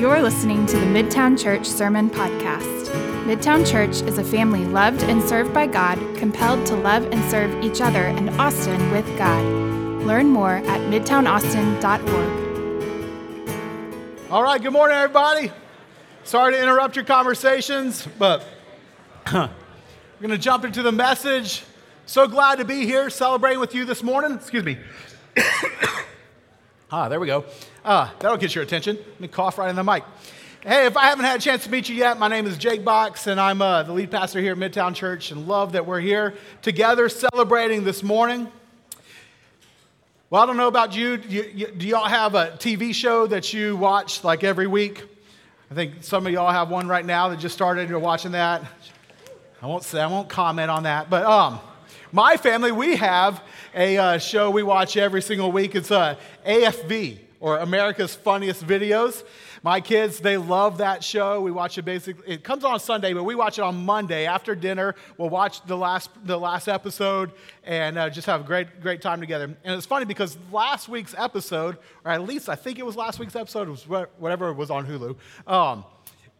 You're listening to the Midtown Church Sermon Podcast. Midtown Church is a family loved and served by God, compelled to love and serve each other and Austin with God. Learn more at midtownaustin.org. All right, good morning, everybody. Sorry to interrupt your conversations, but we're going to jump into the message. So glad to be here celebrating with you this morning. Excuse me. Ah, there we go. Ah, that'll get your attention. Let me cough right in the mic. Hey, if I haven't had a chance to meet you yet, my name is Jake Box, and I'm uh, the lead pastor here at Midtown Church, and love that we're here together celebrating this morning. Well, I don't know about you. Do, you, do y'all have a TV show that you watch like every week? I think some of y'all have one right now that just started. You're watching that. I won't say, I won't comment on that, but um, my family, we have a uh, show we watch every single week. It's uh, AFV, or America's Funniest Videos. My kids, they love that show. We watch it basically, it comes on Sunday, but we watch it on Monday after dinner. We'll watch the last, the last episode and uh, just have a great, great time together. And it's funny because last week's episode, or at least I think it was last week's episode, was whatever was on Hulu, um,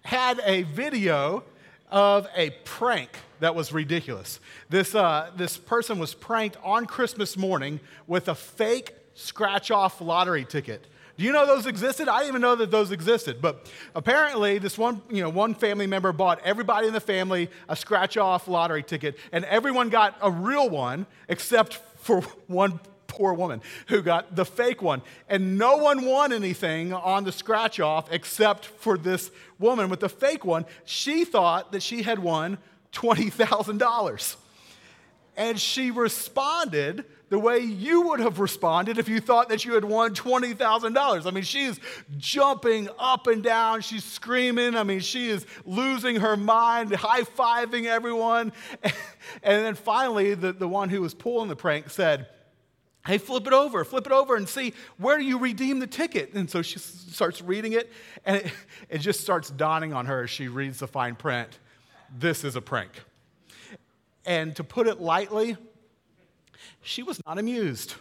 had a video of a prank that was ridiculous. This, uh, this person was pranked on Christmas morning with a fake scratch off lottery ticket. Do you know those existed? I didn't even know that those existed. But apparently, this one, you know, one family member bought everybody in the family a scratch off lottery ticket, and everyone got a real one except for one poor woman who got the fake one. And no one won anything on the scratch off except for this woman with the fake one. She thought that she had won $20,000. And she responded the way you would have responded if you thought that you had won $20,000. I mean, she's jumping up and down, she's screaming. I mean, she is losing her mind, high fiving everyone. And then finally, the, the one who was pulling the prank said, Hey, flip it over, flip it over and see where do you redeem the ticket. And so she starts reading it, and it, it just starts dawning on her as she reads the fine print this is a prank. And to put it lightly, she was not amused.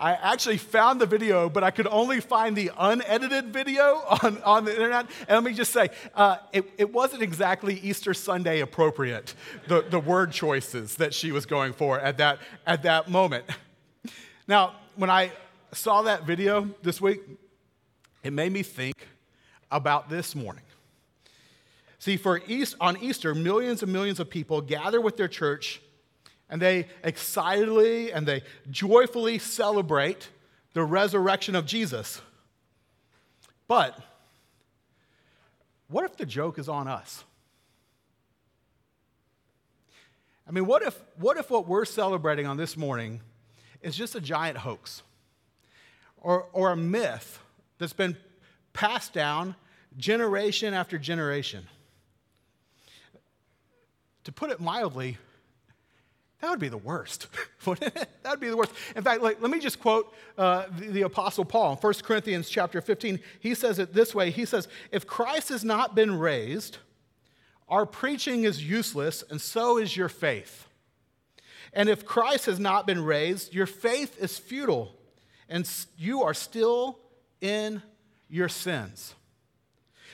I actually found the video, but I could only find the unedited video on, on the internet. And let me just say, uh, it, it wasn't exactly Easter Sunday appropriate, the, the word choices that she was going for at that, at that moment. Now, when I saw that video this week, it made me think about this morning. See, for East, on Easter, millions and millions of people gather with their church and they excitedly and they joyfully celebrate the resurrection of Jesus. But what if the joke is on us? I mean, what if, what if what we're celebrating on this morning is just a giant hoax or, or a myth that's been passed down generation after generation? To put it mildly, that would be the worst. that would be the worst. In fact, like, let me just quote uh, the, the, Apostle Paul in 1 Corinthians chapter 15. He says it this way He says, If Christ has not been raised, our preaching is useless, and so is your faith. And if Christ has not been raised, your faith is futile, and you are still in your sins.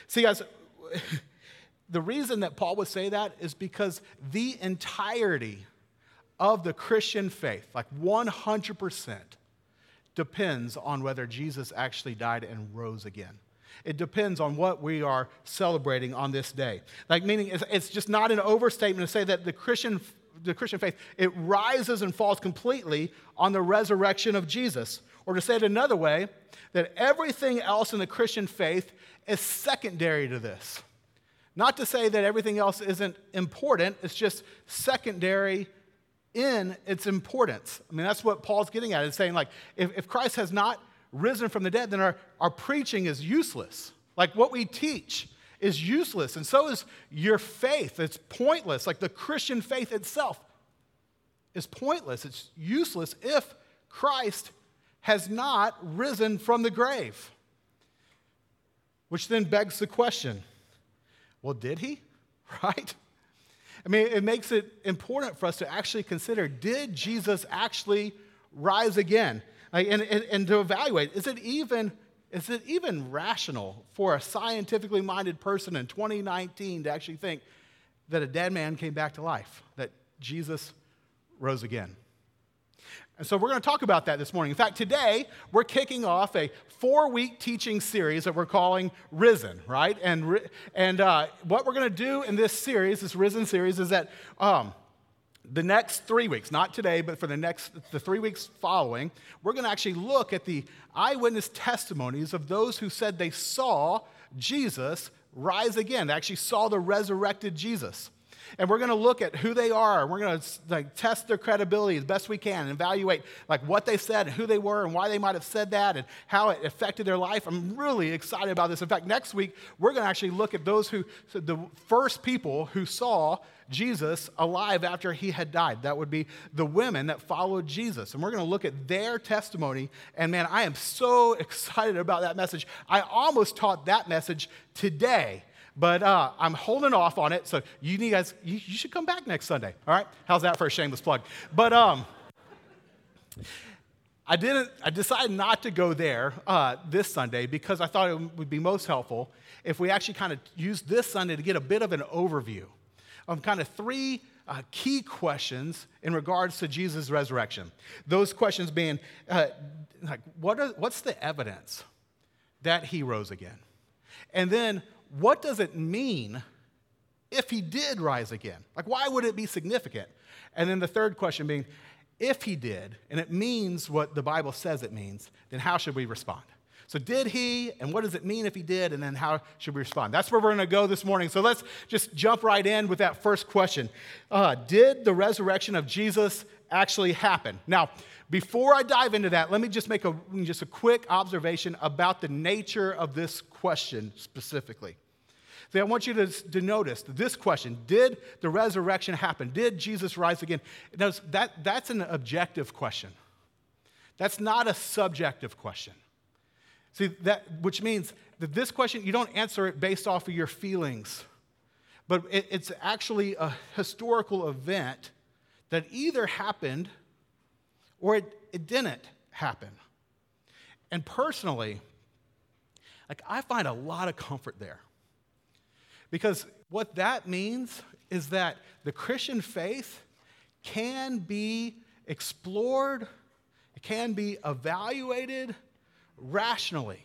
See, guys, the reason that Paul would say that is because the entirety of the Christian faith, like 100%, depends on whether Jesus actually died and rose again. It depends on what we are celebrating on this day. Like, meaning it's, it's just not an overstatement to say that the Christian, the Christian faith, it rises and falls completely on the resurrection of Jesus. Or to say it another way, that everything else in the Christian faith is secondary to this. Not to say that everything else isn't important, it's just secondary in its importance. I mean, that's what Paul's getting at. It's saying, like, if, if Christ has not risen from the dead, then our, our preaching is useless. Like, what we teach is useless, and so is your faith. It's pointless. Like, the Christian faith itself is pointless. It's useless if Christ has not risen from the grave. Which then begs the question well, did he? Right? I mean, it makes it important for us to actually consider did Jesus actually rise again? Like, and, and, and to evaluate is it even is it even rational for a scientifically minded person in 2019 to actually think that a dead man came back to life, that Jesus rose again? And so we're going to talk about that this morning. In fact, today we're kicking off a four week teaching series that we're calling Risen, right? And, and uh, what we're going to do in this series, this Risen series, is that um, the next three weeks, not today, but for the next the three weeks following, we're going to actually look at the eyewitness testimonies of those who said they saw Jesus rise again. They actually saw the resurrected Jesus and we're going to look at who they are. We're going to like, test their credibility as best we can and evaluate like what they said and who they were and why they might have said that and how it affected their life. I'm really excited about this. In fact, next week we're going to actually look at those who the first people who saw Jesus alive after he had died. That would be the women that followed Jesus. And we're going to look at their testimony. And man, I am so excited about that message. I almost taught that message today but uh, I'm holding off on it. So you guys, you, you, should come back next Sunday. All right? How's that for a shameless plug? But um, I didn't. I decided not to go there uh, this Sunday because I thought it would be most helpful if we actually kind of use this Sunday to get a bit of an overview of kind of three uh, key questions in regards to Jesus' resurrection. Those questions being, uh, like, what are, what's the evidence that he rose again? And then, what does it mean if he did rise again? Like, why would it be significant? And then the third question being, if he did, and it means what the Bible says it means, then how should we respond? So, did he, and what does it mean if he did, and then how should we respond? That's where we're going to go this morning. So, let's just jump right in with that first question uh, Did the resurrection of Jesus actually happen? Now, before I dive into that, let me just make a, just a quick observation about the nature of this question specifically. I want you to, to notice this question Did the resurrection happen? Did Jesus rise again? that, that's an objective question. That's not a subjective question. See, that, which means that this question, you don't answer it based off of your feelings, but it, it's actually a historical event that either happened or it, it didn't happen. And personally, like I find a lot of comfort there. Because what that means is that the Christian faith can be explored, it can be evaluated rationally.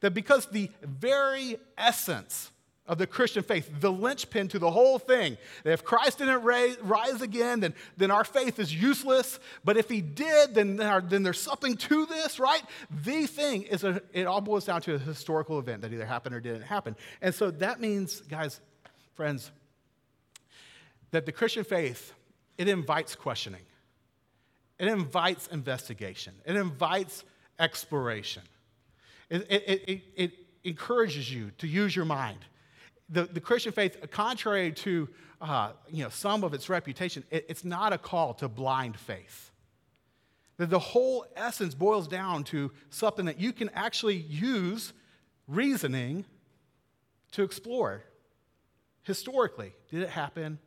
That because the very essence of the Christian faith, the linchpin to the whole thing, that if Christ didn't rise again, then, then our faith is useless. But if he did, then, then there's something to this, right? The thing is, a, it all boils down to a historical event that either happened or didn't happen. And so that means, guys, friends, that the Christian faith, it invites questioning. It invites investigation. It invites exploration. It, it, it, it, encourages you to use your mind. The, the Christian faith, contrary to uh, you know, some of its reputation, it's not a call to blind faith. The, the whole essence boils down to something that you can actually use reasoning to explore. Historically, did it happen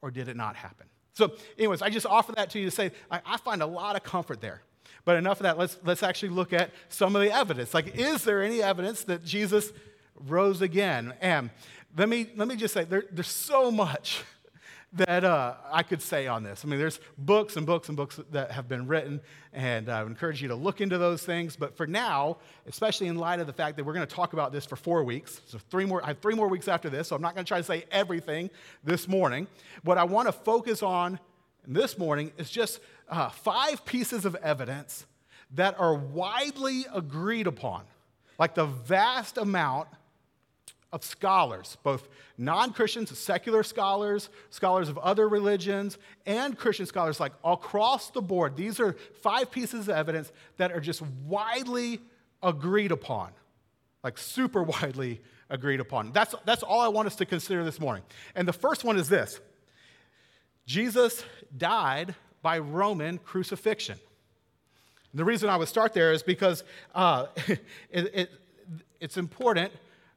or did it not happen? So, anyways, I just offer that to you to say I, I find a lot of comfort there. But enough of that. Let's, let's actually look at some of the evidence. Like, is there any evidence that Jesus rose again? And let me, let me just say, there, there's so much that uh, I could say on this. I mean, there's books and books and books that have been written, and I would encourage you to look into those things. But for now, especially in light of the fact that we're going to talk about this for four weeks, so three more, I have three more weeks after this, so I'm not going to try to say everything this morning. What I want to focus on this morning is just uh, five pieces of evidence that are widely agreed upon, like the vast amount of scholars, both non Christians, secular scholars, scholars of other religions, and Christian scholars, like across the board. These are five pieces of evidence that are just widely agreed upon, like super widely agreed upon. That's, that's all I want us to consider this morning. And the first one is this Jesus died by Roman crucifixion. And the reason I would start there is because uh, it, it, it's important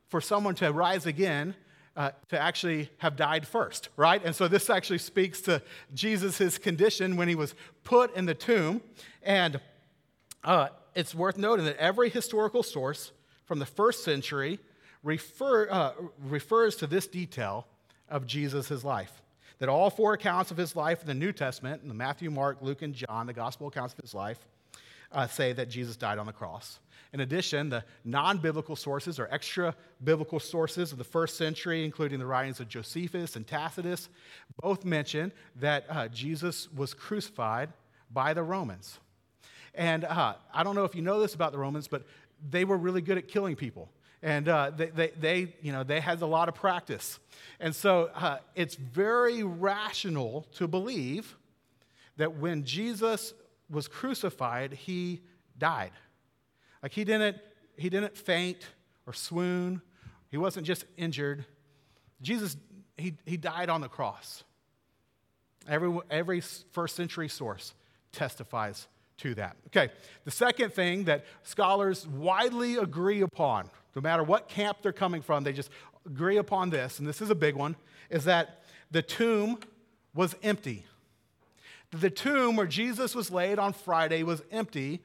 for someone to rise again uh, to actually have died first, right? And so this actually speaks to Jesus' condition when he was put in the tomb. And uh, it's worth noting that every historical source from the first century refer, uh, refers to this detail of Jesus' life. That all four accounts of his life in the New Testament, in the Matthew, Mark, Luke, and John, the gospel accounts of his life, uh, say that Jesus died on the cross. In addition, the non biblical sources or extra biblical sources of the first century, including the writings of Josephus and Tacitus, both mention that uh, Jesus was crucified by the Romans. And uh, I don't know if you know this about the Romans, but they were really good at killing people. And uh, they, they, they, you know, they had a lot of practice. And so uh, it's very rational to believe that when Jesus was crucified, he died. Like he didn't, he didn't faint or swoon. He wasn't just injured. Jesus, he, he died on the cross. Every, every first century source testifies to that. Okay, the second thing that scholars widely agree upon, no matter what camp they're coming from, they just agree upon this, and this is a big one, is that the tomb was empty. The tomb where Jesus was laid on Friday was empty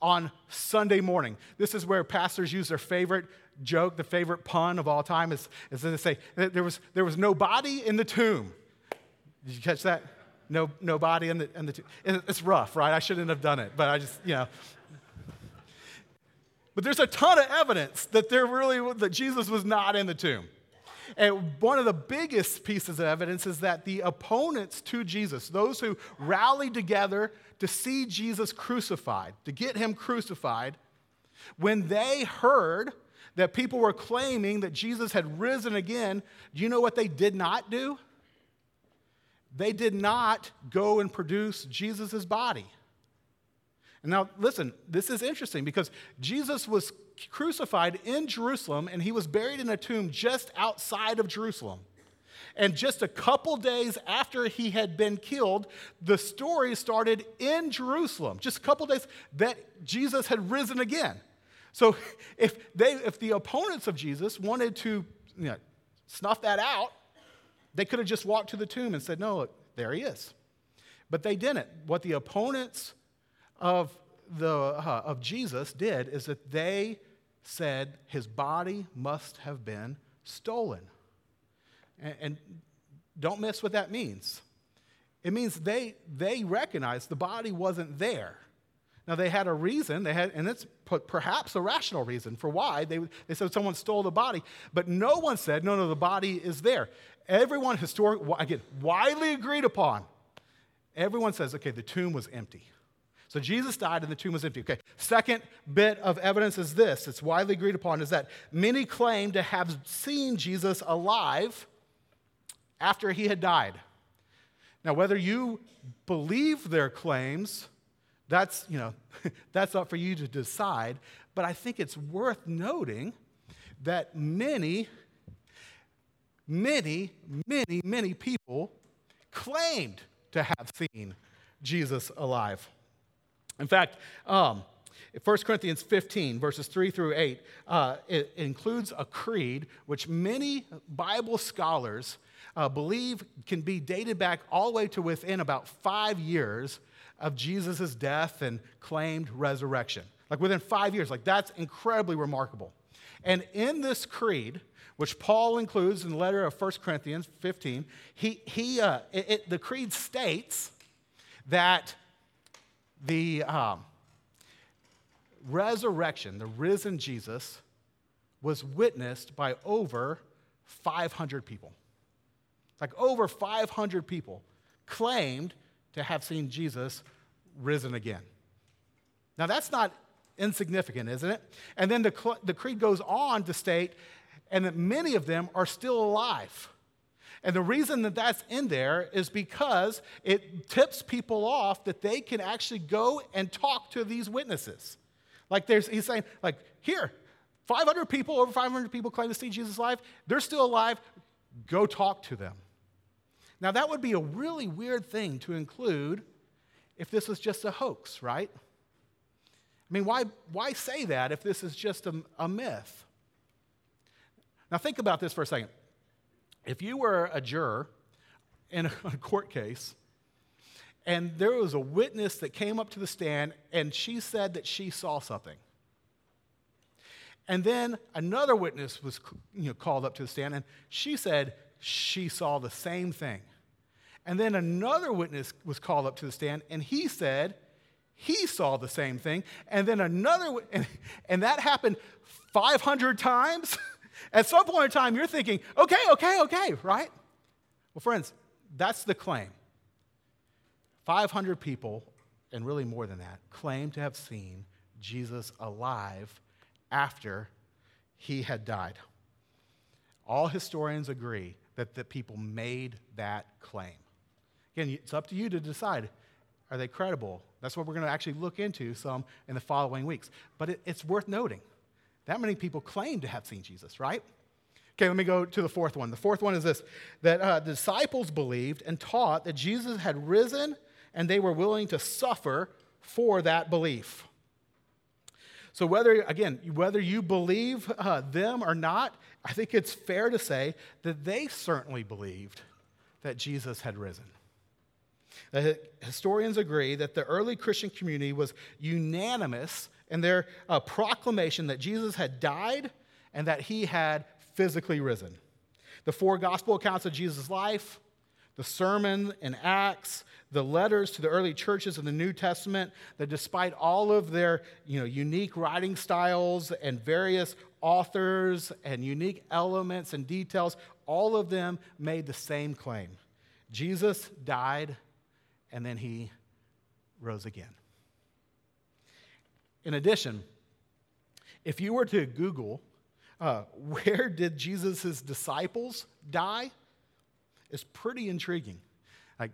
on Sunday morning. This is where pastors use their favorite joke, the favorite pun of all time, is, is they say there was, there was no body in the tomb. Did you catch that? No, no body in the, in the tomb. It's rough, right? I shouldn't have done it, but I just, you know. But there's a ton of evidence that there really that Jesus was not in the tomb. And one of the biggest pieces of evidence is that the opponents to Jesus, those who rallied together to see Jesus crucified, to get him crucified, when they heard that people were claiming that Jesus had risen again, do you know what they did not do? They did not go and produce Jesus' body. And now, listen, this is interesting because Jesus was crucified in Jerusalem and he was buried in a tomb just outside of Jerusalem. And just a couple days after he had been killed, the story started in Jerusalem. Just a couple days that Jesus had risen again. So if, they, if the opponents of Jesus wanted to you know, snuff that out, they could have just walked to the tomb and said, No, look, there he is. But they didn't. What the opponents of, the, uh, of Jesus did is that they said his body must have been stolen. And, and don't miss what that means. It means they, they recognized the body wasn't there. Now, they had a reason, they had, and it's perhaps a rational reason for why. They, they said someone stole the body, but no one said, no, no, the body is there. Everyone, historic, again, widely agreed upon, everyone says, okay, the tomb was empty. So Jesus died and the tomb was empty. Okay, second bit of evidence is this it's widely agreed upon is that many claim to have seen Jesus alive after he had died. Now, whether you believe their claims, that's, you know, that's up for you to decide, but I think it's worth noting that many, many, many, many people claimed to have seen Jesus alive. In fact, um, 1 Corinthians 15, verses 3 through 8, uh, it includes a creed which many Bible scholars uh, believe can be dated back all the way to within about five years of Jesus' death and claimed resurrection. Like within five years, like that's incredibly remarkable. And in this creed, which Paul includes in the letter of 1 Corinthians 15, he, he, uh, it, it, the creed states that the um, resurrection, the risen Jesus, was witnessed by over 500 people. Like over 500 people claimed to have seen Jesus risen again. Now, that's not insignificant, isn't it? And then the, the creed goes on to state, and that many of them are still alive. And the reason that that's in there is because it tips people off that they can actually go and talk to these witnesses. Like there's, he's saying, like, here, 500 people, over 500 people claim to see Jesus alive. They're still alive. Go talk to them. Now, that would be a really weird thing to include if this was just a hoax, right? I mean, why, why say that if this is just a, a myth? Now, think about this for a second. If you were a juror in a court case and there was a witness that came up to the stand, and she said that she saw something. And then another witness was you know, called up to the stand, and she said she saw the same thing. And then another witness was called up to the stand, and he said he saw the same thing. And then another, and, and that happened 500 times. At some point in time, you're thinking, okay, okay, okay, right? Well, friends, that's the claim. 500 people, and really more than that, claim to have seen Jesus alive after he had died. All historians agree that the people made that claim. Again, it's up to you to decide are they credible? That's what we're going to actually look into some in the following weeks. But it, it's worth noting that many people claim to have seen Jesus, right? Okay, let me go to the fourth one. The fourth one is this that uh, the disciples believed and taught that Jesus had risen and they were willing to suffer for that belief. So, whether, again, whether you believe uh, them or not, I think it's fair to say that they certainly believed that Jesus had risen. Historians agree that the early Christian community was unanimous in their uh, proclamation that Jesus had died and that he had physically risen. The four gospel accounts of Jesus' life, the sermon in Acts, the letters to the early churches in the New Testament, that despite all of their you know, unique writing styles and various authors and unique elements and details, all of them made the same claim Jesus died and then he rose again. In addition, if you were to Google, uh, where did Jesus' disciples die? It's pretty intriguing. Like,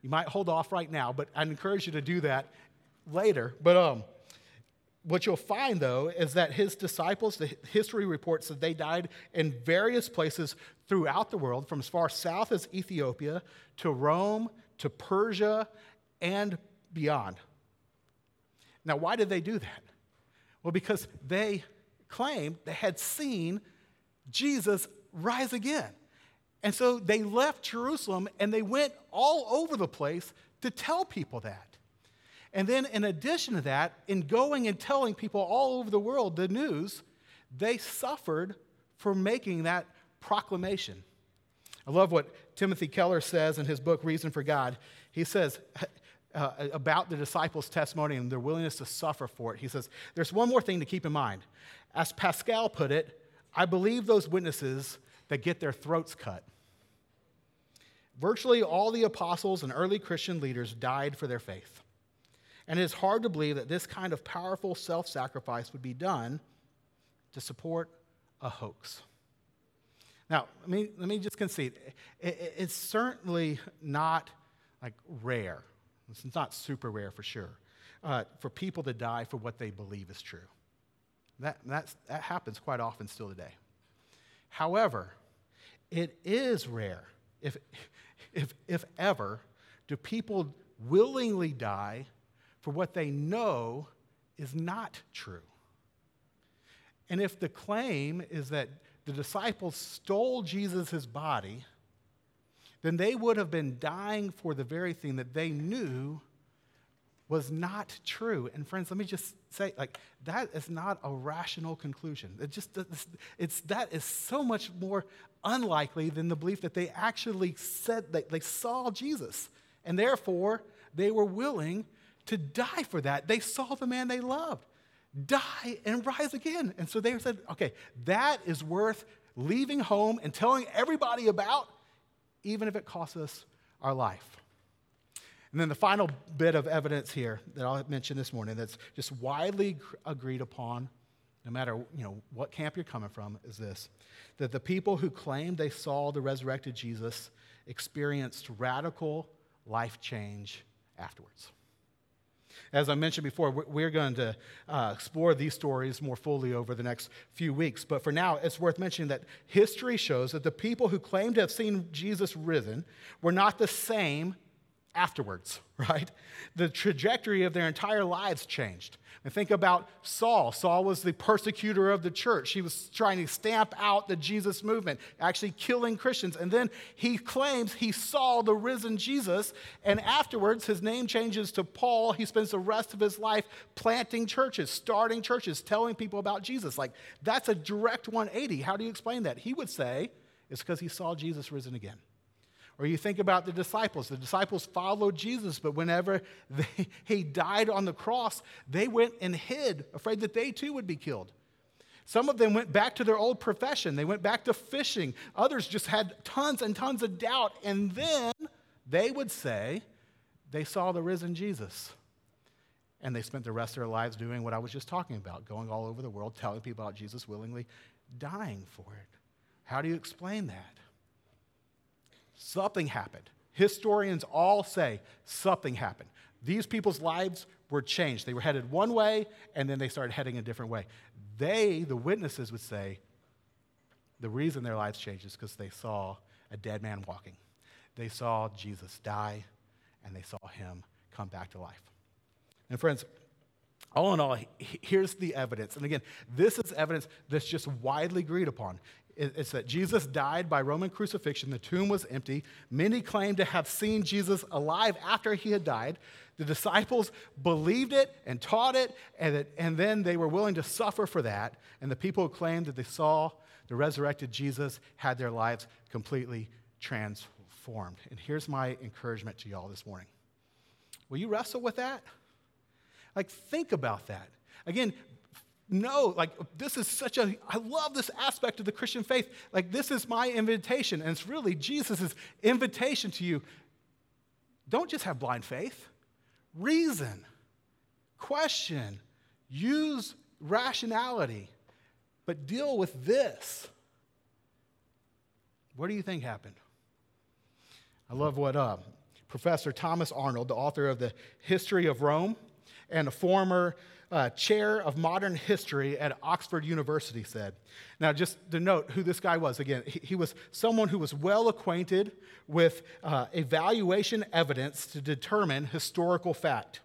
you might hold off right now, but I'd encourage you to do that later. But um, what you'll find, though, is that his disciples, the history reports that they died in various places throughout the world, from as far south as Ethiopia to Rome to Persia and beyond. Now, why did they do that? Well, because they claimed they had seen Jesus rise again. And so they left Jerusalem and they went all over the place to tell people that. And then, in addition to that, in going and telling people all over the world the news, they suffered for making that proclamation. I love what Timothy Keller says in his book, Reason for God. He says uh, about the disciples' testimony and their willingness to suffer for it. He says, There's one more thing to keep in mind. As Pascal put it, I believe those witnesses that get their throats cut. Virtually all the apostles and early Christian leaders died for their faith. And it is hard to believe that this kind of powerful self sacrifice would be done to support a hoax. Now, let me, let me just concede it, it's certainly not like rare. It's not super rare for sure uh, for people to die for what they believe is true. That, that happens quite often still today. However, it is rare if, if, if ever, do people willingly die for what they know is not true? And if the claim is that the disciples stole Jesus' body, then they would have been dying for the very thing that they knew was not true. And friends, let me just say, like, that is not a rational conclusion. It just, it's, that is so much more unlikely than the belief that they actually said that they saw Jesus. And therefore, they were willing to die for that. They saw the man they loved die and rise again. And so they said, okay, that is worth leaving home and telling everybody about, even if it costs us our life. And then the final bit of evidence here that I'll mention this morning that's just widely agreed upon, no matter you know, what camp you're coming from, is this that the people who claimed they saw the resurrected Jesus experienced radical life change afterwards. As I mentioned before, we're going to uh, explore these stories more fully over the next few weeks. But for now, it's worth mentioning that history shows that the people who claimed to have seen Jesus risen were not the same afterwards, right? The trajectory of their entire lives changed. And think about Saul. Saul was the persecutor of the church. He was trying to stamp out the Jesus movement, actually killing Christians. And then he claims he saw the risen Jesus. And afterwards, his name changes to Paul. He spends the rest of his life planting churches, starting churches, telling people about Jesus. Like, that's a direct 180. How do you explain that? He would say it's because he saw Jesus risen again. Or you think about the disciples. The disciples followed Jesus, but whenever they, he died on the cross, they went and hid, afraid that they too would be killed. Some of them went back to their old profession. They went back to fishing. Others just had tons and tons of doubt. And then they would say they saw the risen Jesus. And they spent the rest of their lives doing what I was just talking about, going all over the world, telling people about Jesus willingly, dying for it. How do you explain that? Something happened. Historians all say something happened. These people's lives were changed. They were headed one way, and then they started heading a different way. They, the witnesses, would say the reason their lives changed is because they saw a dead man walking. They saw Jesus die, and they saw him come back to life. And, friends, all in all, here's the evidence. And again, this is evidence that's just widely agreed upon. It's that Jesus died by Roman crucifixion. The tomb was empty. Many claimed to have seen Jesus alive after he had died. The disciples believed it and taught it, and, it, and then they were willing to suffer for that. And the people who claimed that they saw the resurrected Jesus had their lives completely transformed. And here's my encouragement to y'all this morning Will you wrestle with that? Like, think about that. Again, no, like this is such a, I love this aspect of the Christian faith. Like, this is my invitation, and it's really Jesus' invitation to you. Don't just have blind faith, reason, question, use rationality, but deal with this. What do you think happened? I love what uh, Professor Thomas Arnold, the author of the History of Rome, and a former uh, chair of modern history at Oxford University said. Now, just to note who this guy was again, he, he was someone who was well acquainted with uh, evaluation evidence to determine historical fact.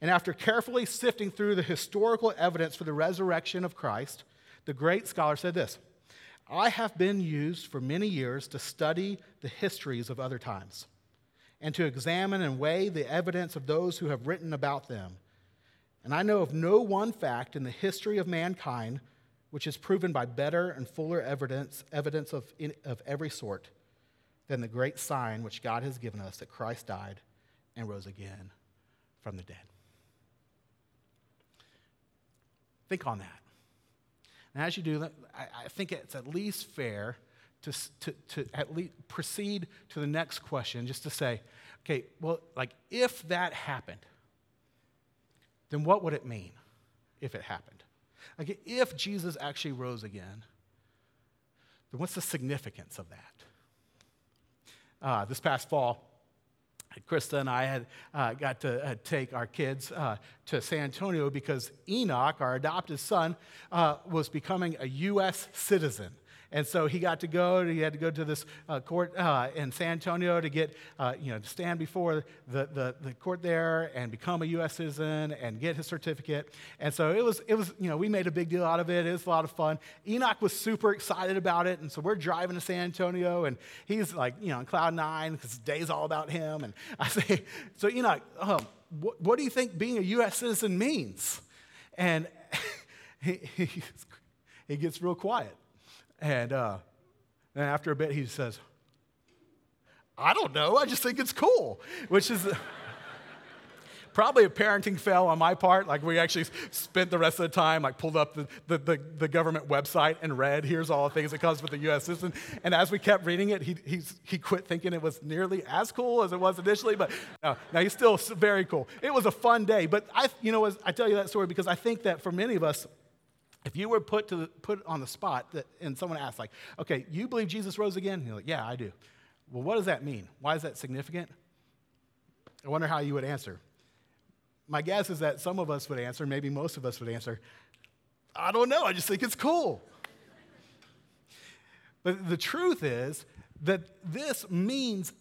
And after carefully sifting through the historical evidence for the resurrection of Christ, the great scholar said this I have been used for many years to study the histories of other times and to examine and weigh the evidence of those who have written about them and I know of no one fact in the history of mankind which is proven by better and fuller evidence, evidence of, in, of every sort than the great sign which God has given us that Christ died and rose again from the dead. Think on that. And as you do that, I, I think it's at least fair to, to, to at least proceed to the next question, just to say, okay, well, like if that happened, then what would it mean if it happened? Like, if Jesus actually rose again, then what's the significance of that? Uh, this past fall, Krista and I had uh, got to uh, take our kids uh, to San Antonio because Enoch, our adopted son, uh, was becoming a U.S. citizen. And so he got to go, he had to go to this uh, court uh, in San Antonio to get, uh, you know, to stand before the, the, the, court there and become a U.S. citizen and get his certificate. And so it was, it was, you know, we made a big deal out of it. It was a lot of fun. Enoch was super excited about it. And so we're driving to San Antonio and he's like, you know, on cloud nine because the day's all about him. And I say, so Enoch, um, what, what do you think being a U.S. citizen means? And he, he gets real quiet. And uh, then after a bit, he says, I don't know. I just think it's cool, which is probably a parenting fail on my part. Like, we actually spent the rest of the time, like, pulled up the, the, the, the government website and read, here's all the things that comes with the U.S. system. And as we kept reading it, he, he's, he quit thinking it was nearly as cool as it was initially, but no, now he's still very cool. It was a fun day. But I, you know, I tell you that story because I think that for many of us, if you were put, to the, put on the spot that, and someone asked, like, okay, you believe Jesus rose again? you're like, yeah, I do. Well, what does that mean? Why is that significant? I wonder how you would answer. My guess is that some of us would answer, maybe most of us would answer, I don't know, I just think it's cool. but the truth is that this means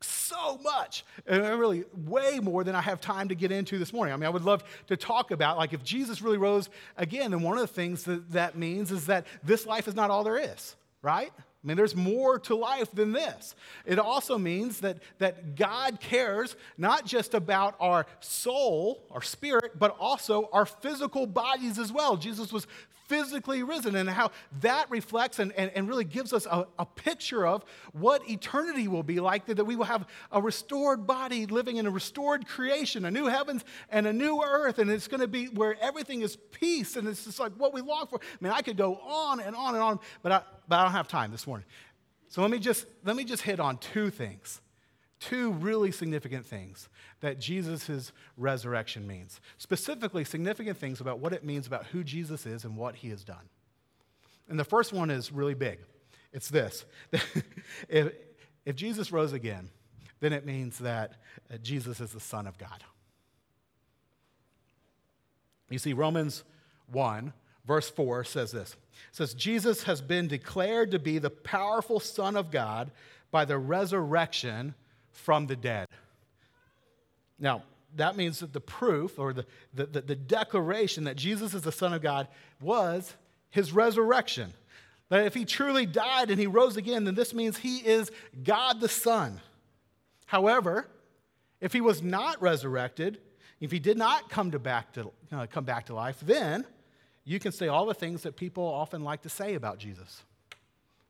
so much, and really way more than I have time to get into this morning. I mean, I would love to talk about, like, if Jesus really rose again, then one of the things that that means is that this life is not all there is, right? I mean, there's more to life than this. It also means that, that God cares not just about our soul, our spirit, but also our physical bodies as well. Jesus was physically risen and how that reflects and, and, and really gives us a, a picture of what eternity will be like, that, that we will have a restored body living in a restored creation, a new heavens and a new earth, and it's going to be where everything is peace, and it's just like what we long for. I mean, I could go on and on and on, but I, but I don't have time this morning. So let me just, let me just hit on two things, two really significant things that Jesus' resurrection means. Specifically, significant things about what it means about who Jesus is and what he has done. And the first one is really big. It's this if, if Jesus rose again, then it means that uh, Jesus is the Son of God. You see, Romans 1, verse 4 says this it says, Jesus has been declared to be the powerful Son of God by the resurrection from the dead. Now, that means that the proof or the, the, the, declaration that Jesus is the Son of God was his resurrection. That if he truly died and he rose again, then this means he is God the Son. However, if he was not resurrected, if he did not come, to back, to, uh, come back to life, then you can say all the things that people often like to say about Jesus.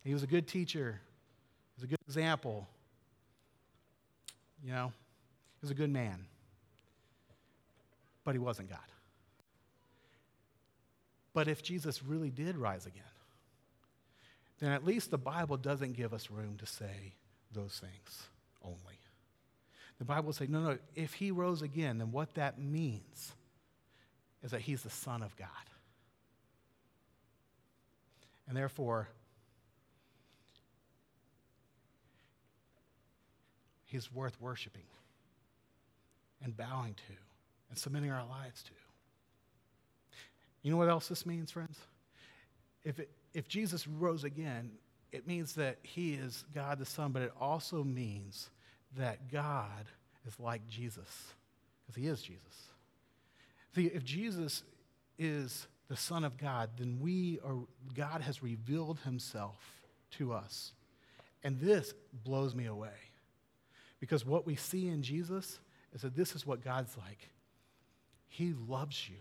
He was a good teacher, he was a good example. You know, he was a good man. But he wasn't God. But if Jesus really did rise again, then at least the Bible doesn't give us room to say those things only. The Bible will say, no, no, if he rose again, then what that means is that he's the Son of God. And therefore, he's worth worshiping and bowing to and submitting our lives to. You know what else this means, friends? If, it, if Jesus rose again, it means that he is God the Son, but it also means that God is like Jesus, because he is Jesus. See, if Jesus is the Son of God, then we are, God has revealed himself to us. And this blows me away. Because what we see in Jesus is that this is what God's like. He loves you.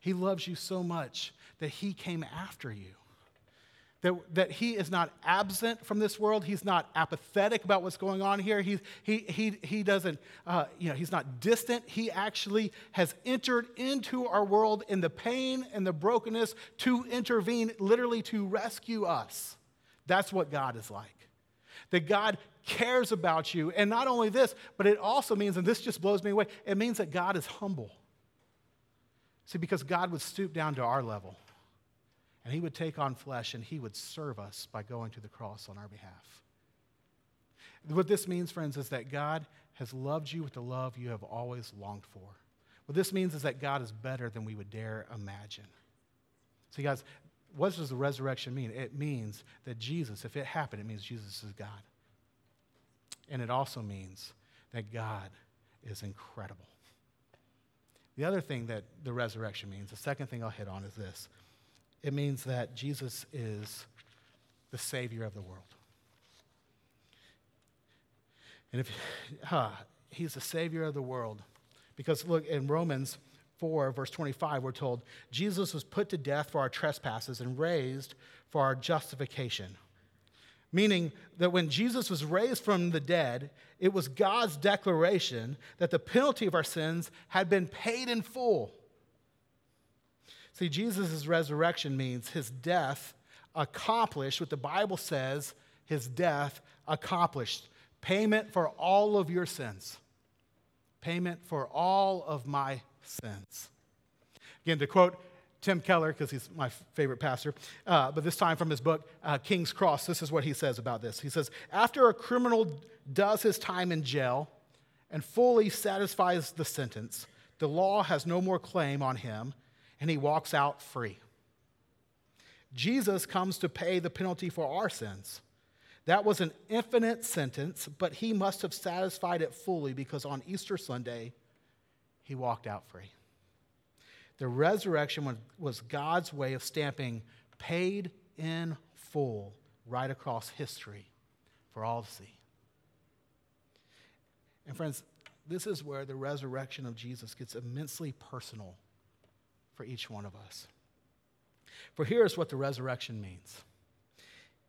He loves you so much that he came after you. That, that he is not absent from this world. He's not apathetic about what's going on here. He, he, he, he doesn't, uh, you know, he's not distant. He actually has entered into our world in the pain and the brokenness to intervene, literally to rescue us. That's what God is like. That God cares about you. And not only this, but it also means, and this just blows me away, it means that God is humble. See, because God would stoop down to our level and he would take on flesh and he would serve us by going to the cross on our behalf. What this means, friends, is that God has loved you with the love you have always longed for. What this means is that God is better than we would dare imagine. See, guys, what does the resurrection mean? It means that Jesus, if it happened, it means Jesus is God. And it also means that God is incredible. The other thing that the resurrection means, the second thing I'll hit on is this it means that Jesus is the Savior of the world. And if uh, He's the Savior of the world, because look, in Romans 4, verse 25, we're told Jesus was put to death for our trespasses and raised for our justification. Meaning that when Jesus was raised from the dead, it was God's declaration that the penalty of our sins had been paid in full. See, Jesus' resurrection means his death accomplished what the Bible says his death accomplished payment for all of your sins. Payment for all of my sins. Again, to quote Tim Keller, because he's my favorite pastor, uh, but this time from his book, uh, King's Cross, this is what he says about this. He says, After a criminal does his time in jail and fully satisfies the sentence, the law has no more claim on him and he walks out free. Jesus comes to pay the penalty for our sins. That was an infinite sentence, but he must have satisfied it fully because on Easter Sunday, he walked out free. The resurrection was God's way of stamping paid in full right across history for all to see. And, friends, this is where the resurrection of Jesus gets immensely personal for each one of us. For here's what the resurrection means.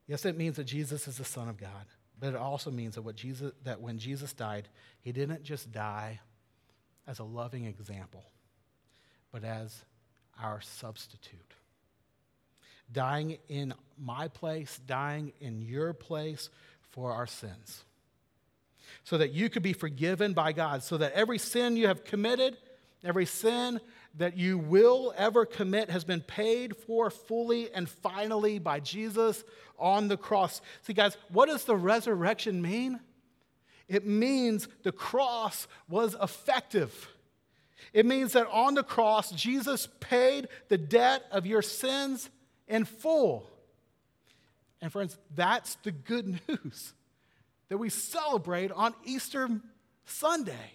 Yes, it means that Jesus is the Son of God, but it also means that, what Jesus, that when Jesus died, he didn't just die as a loving example, but as our substitute. Dying in my place, dying in your place for our sins. So that you could be forgiven by God, so that every sin you have committed, every sin that you will ever commit has been paid for fully and finally by Jesus on the cross. See, guys, what does the resurrection mean? It means the cross was effective. It means that on the cross, Jesus paid the debt of your sins in full. And friends, that's the good news that we celebrate on Easter Sunday.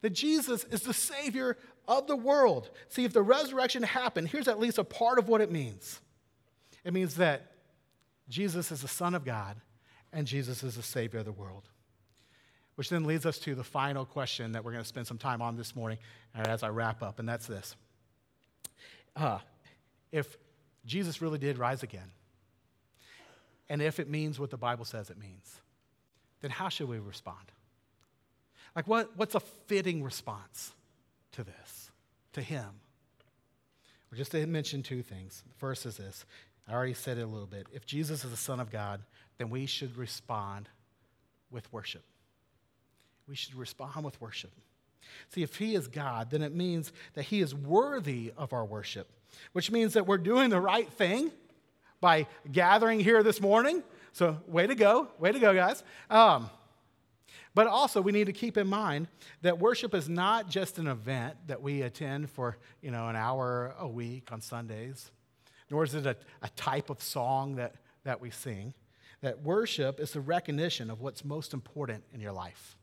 That Jesus is the Savior of the world. See, if the resurrection happened, here's at least a part of what it means it means that Jesus is the Son of God and Jesus is the Savior of the world. Which then leads us to the final question that we're going to spend some time on this morning as I wrap up, and that's this. Uh, if Jesus really did rise again, and if it means what the Bible says it means, then how should we respond? Like, what, what's a fitting response to this, to Him? Well, just to mention two things. The first is this I already said it a little bit. If Jesus is the Son of God, then we should respond with worship. We should respond with worship. See, if He is God, then it means that He is worthy of our worship, which means that we're doing the right thing by gathering here this morning. So, way to go. Way to go, guys. Um, but also, we need to keep in mind that worship is not just an event that we attend for, you know, an hour a week on Sundays, nor is it a, a type of song that, that we sing. That worship is the recognition of what's most important in your life.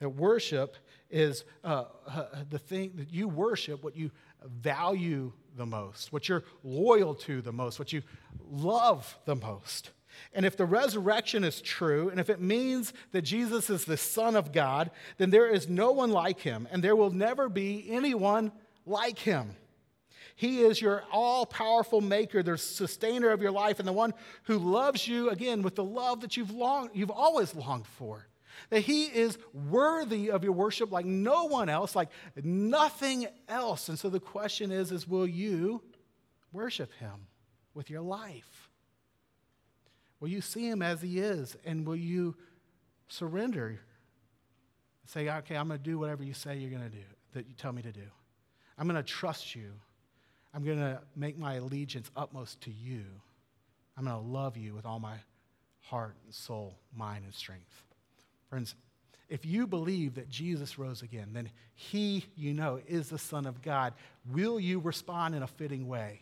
That worship is uh, uh, the thing that you worship, what you value the most, what you're loyal to the most, what you love the most. And if the resurrection is true, and if it means that Jesus is the Son of God, then there is no one like him, and there will never be anyone like him. He is your all powerful maker, the sustainer of your life, and the one who loves you again with the love that you've, long, you've always longed for. That He is worthy of your worship like no one else, like nothing else. And so the question is, is will you worship Him with your life? Will you see him as he is? And will you surrender? Say, okay, I'm going to do whatever you say you're going to do, that you tell me to do. I'm going to trust you. I'm going to make my allegiance utmost to you. I'm going to love you with all my heart and soul, mind and strength. Friends, if you believe that Jesus rose again, then he, you know, is the Son of God. Will you respond in a fitting way?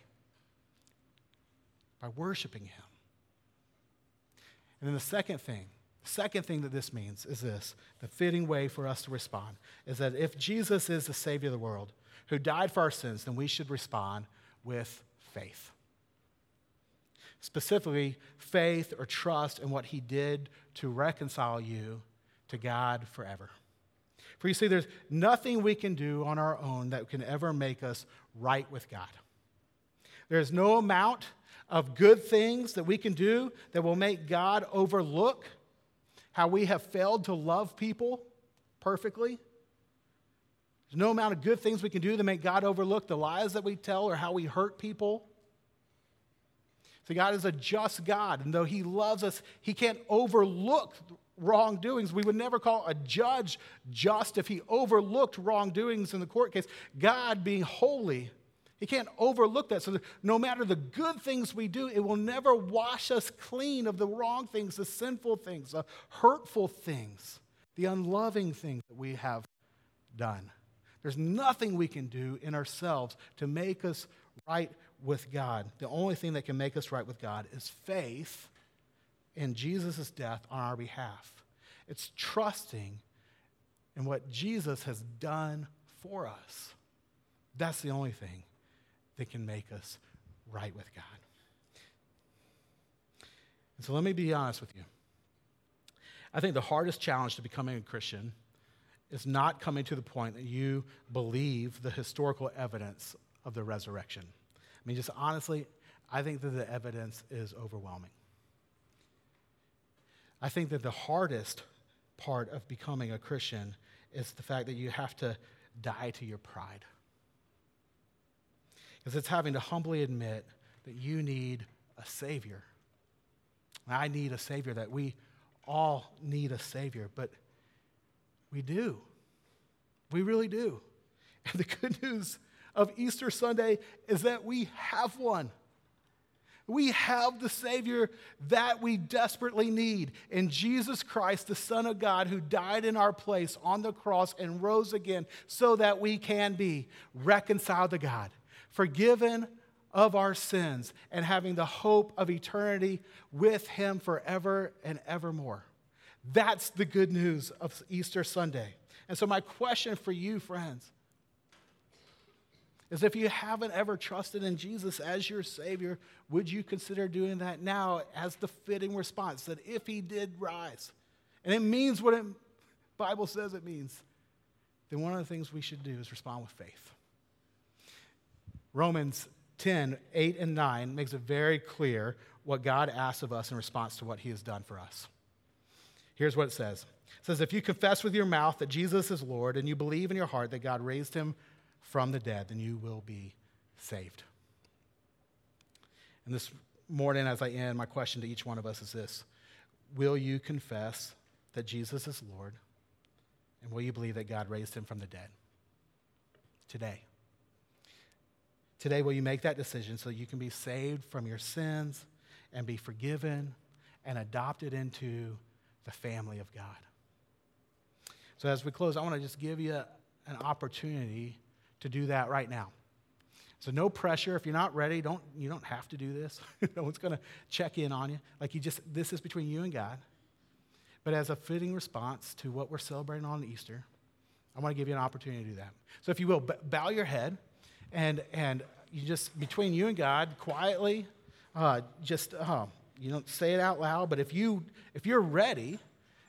By worshiping him. And then the second thing, the second thing that this means is this the fitting way for us to respond is that if Jesus is the Savior of the world who died for our sins, then we should respond with faith. Specifically, faith or trust in what He did to reconcile you to God forever. For you see, there's nothing we can do on our own that can ever make us right with God. There's no amount of good things that we can do that will make God overlook how we have failed to love people perfectly. There's no amount of good things we can do to make God overlook the lies that we tell or how we hurt people. So, God is a just God, and though He loves us, He can't overlook wrongdoings. We would never call a judge just if he overlooked wrongdoings in the court case. God, being holy, he can't overlook that. So, no matter the good things we do, it will never wash us clean of the wrong things, the sinful things, the hurtful things, the unloving things that we have done. There's nothing we can do in ourselves to make us right with God. The only thing that can make us right with God is faith in Jesus' death on our behalf. It's trusting in what Jesus has done for us. That's the only thing that can make us right with God. And so let me be honest with you. I think the hardest challenge to becoming a Christian is not coming to the point that you believe the historical evidence of the resurrection. I mean, just honestly, I think that the evidence is overwhelming. I think that the hardest part of becoming a Christian is the fact that you have to die to your pride. Because it's having to humbly admit that you need a Savior. I need a Savior, that we all need a Savior, but we do. We really do. And the good news of Easter Sunday is that we have one. We have the Savior that we desperately need in Jesus Christ, the Son of God, who died in our place on the cross and rose again so that we can be reconciled to God, forgiven of our sins, and having the hope of eternity with Him forever and evermore. That's the good news of Easter Sunday. And so, my question for you, friends, is if you haven't ever trusted in Jesus as your Savior, would you consider doing that now as the fitting response that if He did rise, and it means what the Bible says it means, then one of the things we should do is respond with faith. Romans 10, 8 and 9 makes it very clear what God asks of us in response to what He has done for us. Here's what it says It says, If you confess with your mouth that Jesus is Lord and you believe in your heart that God raised him from the dead, then you will be saved. And this morning, as I end, my question to each one of us is this Will you confess that Jesus is Lord? And will you believe that God raised him from the dead? Today. Today, will you make that decision so you can be saved from your sins and be forgiven and adopted into the family of God. So, as we close, I want to just give you an opportunity to do that right now. So, no pressure. If you're not ready, don't, you don't have to do this. no one's going to check in on you. Like, you just, this is between you and God. But as a fitting response to what we're celebrating on Easter, I want to give you an opportunity to do that. So, if you will, bow your head and, and you just, between you and God, quietly, uh, just uh, you don't say it out loud, but if you if you're ready,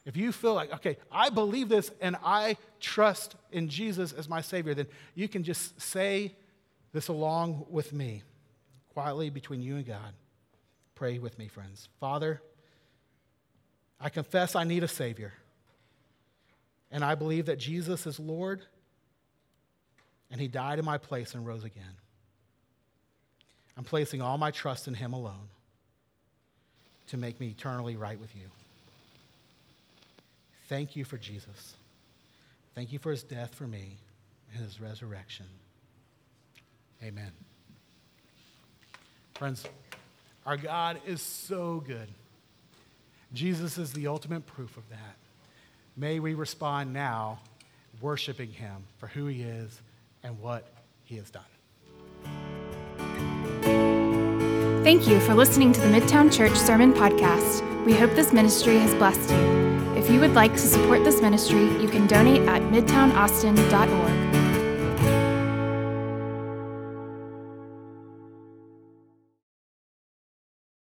if you feel like, okay, I believe this and I trust in Jesus as my Savior, then you can just say this along with me, quietly between you and God. Pray with me, friends. Father, I confess I need a Savior. And I believe that Jesus is Lord, and He died in my place and rose again. I'm placing all my trust in Him alone to make me eternally right with you. Thank you for Jesus. Thank you for his death for me and his resurrection. Amen. Friends, our God is so good. Jesus is the ultimate proof of that. May we respond now worshiping him for who he is and what he has done. Thank you for listening to the Midtown Church Sermon Podcast. We hope this ministry has blessed you. If you would like to support this ministry, you can donate at midtownaustin.org.